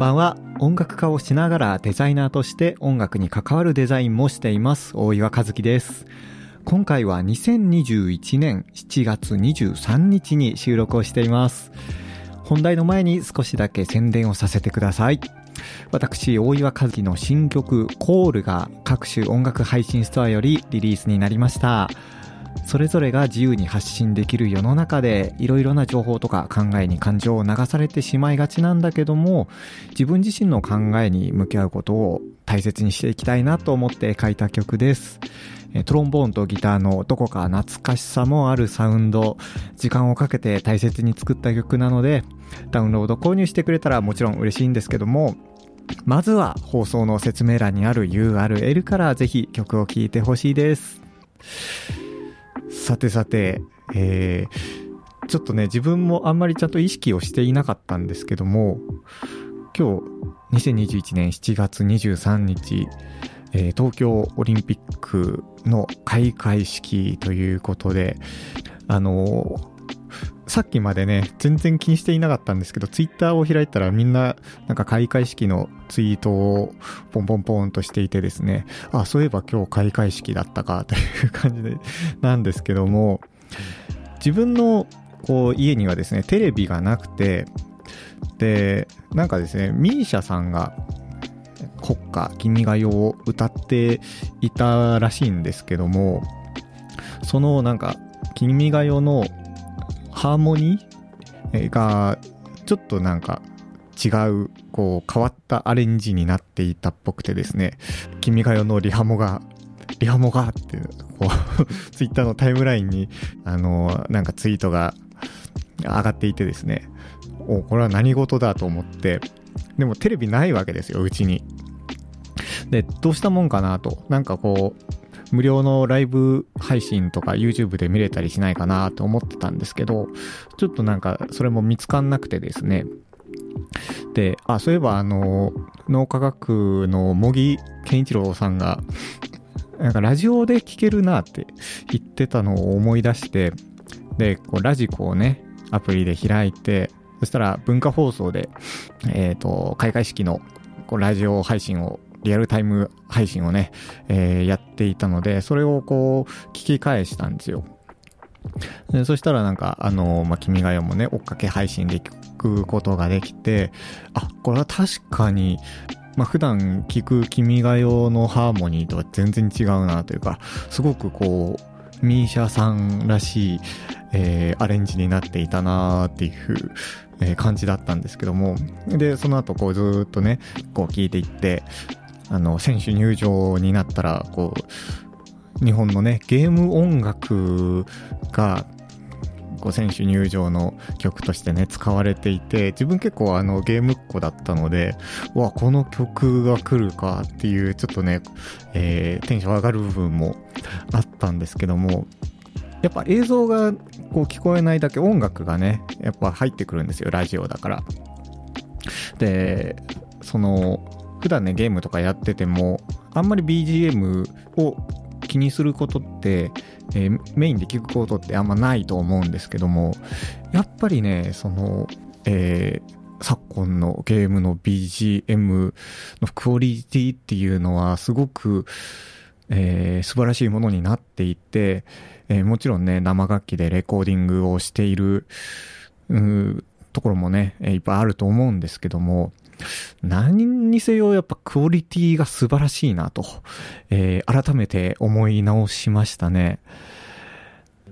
ばんは。音楽家をしながらデザイナーとして音楽に関わるデザインもしています。大岩和樹です。今回は2021年7月23日に収録をしています。本題の前に少しだけ宣伝をさせてください。私大岩和樹の新曲「コールが各種音楽配信ストアよりリリースになりました。それぞれが自由に発信できる世の中でいろいろな情報とか考えに感情を流されてしまいがちなんだけども自分自身の考えに向き合うことを大切にしていきたいなと思って書いた曲です。トロンボーンとギターのどこか懐かしさもあるサウンド。時間をかけて大切に作った曲なのでダウンロード購入してくれたらもちろん嬉しいんですけどもまずは放送の説明欄にある URL からぜひ曲を聴いてほしいです。さてさて、えー、ちょっとね、自分もあんまりちゃんと意識をしていなかったんですけども、今日、2021年7月23日、えー、東京オリンピックの開会式ということで、あの、さっきまでね、全然気にしていなかったんですけど、ツイッターを開いたらみんな、なんか開会式のツイートをポンポンポンとしていてですね、あ、そういえば今日開会式だったかという感じで、なんですけども、自分のこう家にはですね、テレビがなくて、で、なんかですね、ミーシャさんが国歌、君が代を歌っていたらしいんですけども、そのなんか、君が代のハーモニー？がちょっとなんか違う、こう変わったアレンジになっていたっぽくてですね、君が代のリハモが、リハモがって、こう ツイッターのタイムラインに、あの、なんかツイートが上がっていてですね、おこれは何事だと思って、でもテレビないわけですよ、うちに。で、どうしたもんかなと。なんかこう、無料のライブ配信とか YouTube で見れたりしないかなと思ってたんですけど、ちょっとなんかそれも見つかんなくてですね。で、あ、そういえばあの、脳科学の茂木健一郎さんが、なんかラジオで聞けるなって言ってたのを思い出して、で、こうラジコをね、アプリで開いて、そしたら文化放送で、えっ、ー、と、開会式のこうラジオ配信をリアルタイム配信をね、えー、やっていたので、それをこう、聞き返したんですよ。でそしたらなんか、あの、まあ、君が代もね、追っかけ配信で聞くことができて、あ、これは確かに、まあ、普段聞く君が代のハーモニーとは全然違うなというか、すごくこう、ミーシャさんらしい、えー、アレンジになっていたなーっていうえ感じだったんですけども、で、その後こうずっとね、こう聞いていって、あの、選手入場になったら、こう、日本のね、ゲーム音楽が、こう選手入場の曲としてね、使われていて、自分結構あのゲームっ子だったので、わ、この曲が来るかっていう、ちょっとね、えー、テンション上がる部分もあったんですけども、やっぱ映像がこう聞こえないだけ音楽がね、やっぱ入ってくるんですよ、ラジオだから。で、その、普段ね、ゲームとかやってても、あんまり BGM を気にすることって、えー、メインで聞くことってあんまないと思うんですけども、やっぱりね、その、えー、昨今のゲームの BGM のクオリティっていうのはすごく、えー、素晴らしいものになっていて、えー、もちろんね、生楽器でレコーディングをしている、ところもね、いっぱいあると思うんですけども、何にせよやっぱクオリティが素晴らしいなと、えー、改めて思い直しましたね。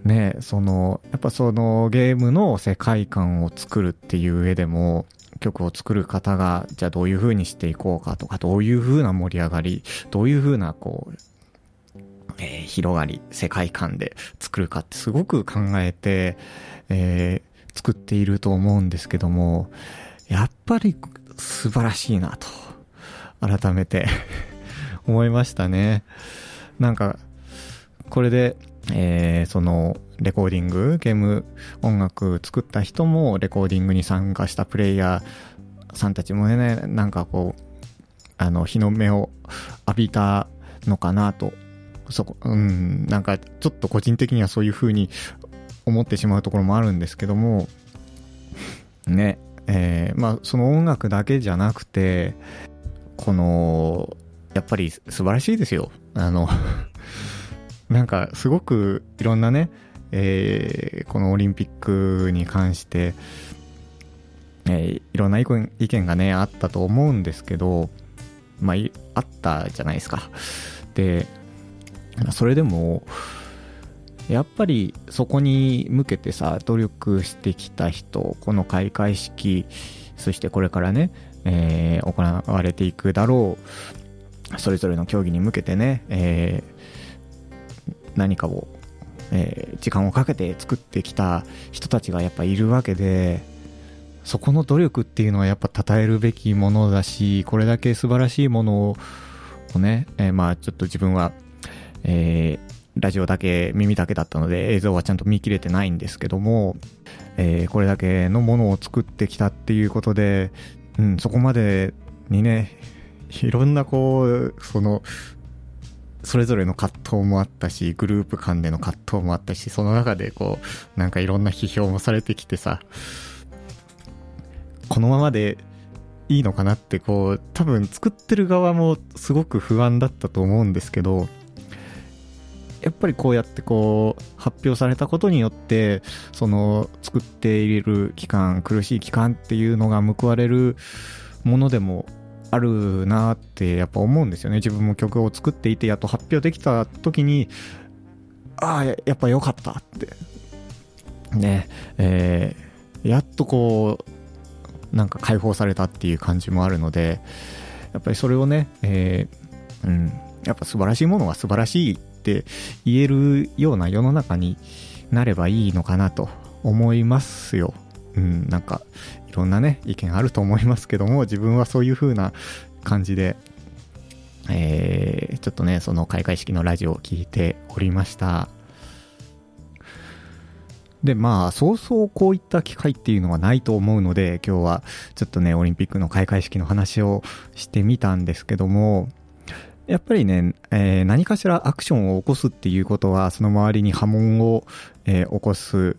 ね、その、やっぱそのゲームの世界観を作るっていう上でも、曲を作る方が、じゃあどういう風にしていこうかとか、どういう風な盛り上がり、どういう風なこう、えー、広がり、世界観で作るかってすごく考えて、えー、作っていると思うんですけども、やっぱり素晴らしいなと、改めて 思いましたね。なんか、これで、えー、その、レコーディング、ゲーム音楽作った人も、レコーディングに参加したプレイヤーさんたちもね、なんかこう、あの、日の目を浴びたのかなと、そこ、うん、なんかちょっと個人的にはそういう風に思ってしまうところもあるんですけども、ね、えー、まあその音楽だけじゃなくて、この、やっぱり素晴らしいですよ。あの なんかすごくいろんなね、えー、このオリンピックに関して、えー、いろんな意見がね、あったと思うんですけど、まあ、あったじゃないですか。で、それでも、やっぱりそこに向けてさ、努力してきた人、この開会式、そしてこれからね、えー、行われていくだろう、それぞれの競技に向けてね、えー、何かを、えー、時間をかけて作ってきた人たちがやっぱいるわけで、そこの努力っていうのはやっぱ称えるべきものだし、これだけ素晴らしいものをね、え、まあちょっと自分は、えー、ラジオだけ、耳だけだったので映像はちゃんと見切れてないんですけども、えー、これだけのものを作ってきたっていうことで、うん、そこまでにね、いろんなこう、その、それぞれの葛藤もあったし、グループ間での葛藤もあったし、その中でこう、なんかいろんな批評もされてきてさ、このままでいいのかなってこう多分作ってる側もすごく不安だったと思うんですけどやっぱりこうやってこう発表されたことによってその作っている期間苦しい期間っていうのが報われるものでもあるなってやっぱ思うんですよね。自分も曲を作っていてやっと発表できた時にああやっぱ良かったって。ね。えー、やっとこうなんか解放されたっていう感じもあるのでやっぱりそれをね、えー、うん、やっぱ素晴らしいものは素晴らしいって言えるような世の中になればいいのかなと思いますよ。うん、なんかいろんなね意見あると思いますけども 自分はそういう風な感じで、えー、ちょっとねその開会式のラジオを聞いておりました。で、まあ、そうそうこういった機会っていうのはないと思うので、今日はちょっとね、オリンピックの開会式の話をしてみたんですけども、やっぱりね、えー、何かしらアクションを起こすっていうことは、その周りに波紋を、えー、起こす、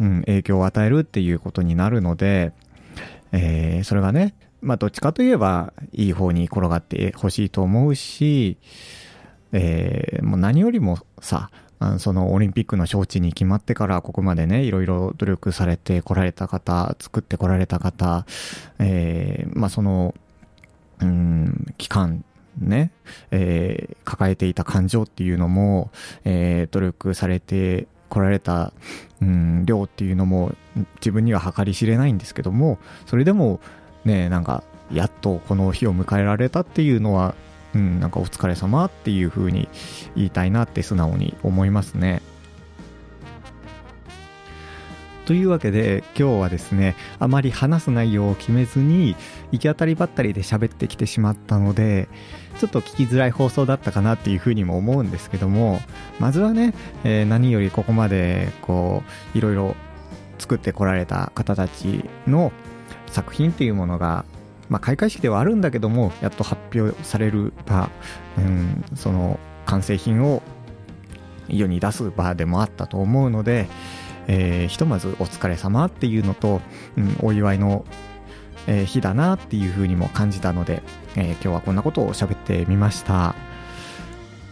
うん、影響を与えるっていうことになるので、えー、それがね、まあ、どっちかといえば、いい方に転がってほしいと思うし、えー、もう何よりもさ、そのオリンピックの招致に決まってからここまでね、いろいろ努力されてこられた方、作ってこられた方、えー、まあその、うん、期間、ね、えー、抱えていた感情っていうのも、えー、努力されてこられた、うん、量っていうのも自分には計り知れないんですけども、それでもね、なんか、やっとこの日を迎えられたっていうのは、うん、なんかお疲れ様っていう風に言いたいなって素直に思いますね。というわけで今日はですねあまり話す内容を決めずに行き当たりばったりで喋ってきてしまったのでちょっと聞きづらい放送だったかなっていうふうにも思うんですけどもまずはね、えー、何よりここまでこういろいろ作ってこられた方たちの作品っていうものがまあ、開会式ではあるんだけどもやっと発表される場、うん、その完成品を世に出す場でもあったと思うので、えー、ひとまずお疲れ様っていうのと、うん、お祝いの、えー、日だなっていうふうにも感じたので、えー、今日はこんなことを喋ってみました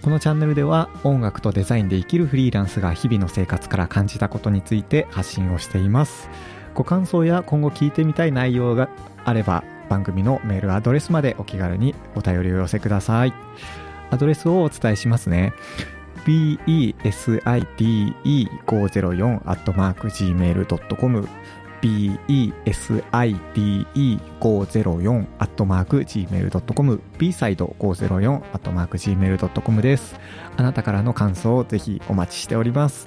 このチャンネルでは音楽とデザインで生きるフリーランスが日々の生活から感じたことについて発信をしていますご感想や今後聞いてみたい内容があれば番組のメールアドレスまでお気軽にお便りを寄せください。アドレスをお伝えしますね。beside504-gmail.com beside504-gmail.com bside504-gmail.com です。あなたからの感想をぜひお待ちしております。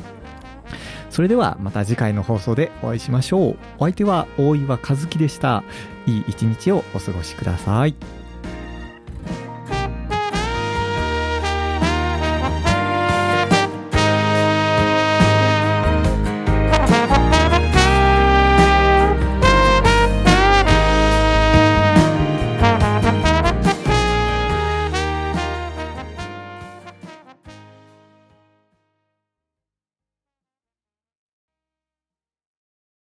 それではまた次回の放送でお会いしましょう。お相手は大岩和樹でした。いい一日をお過ごしください。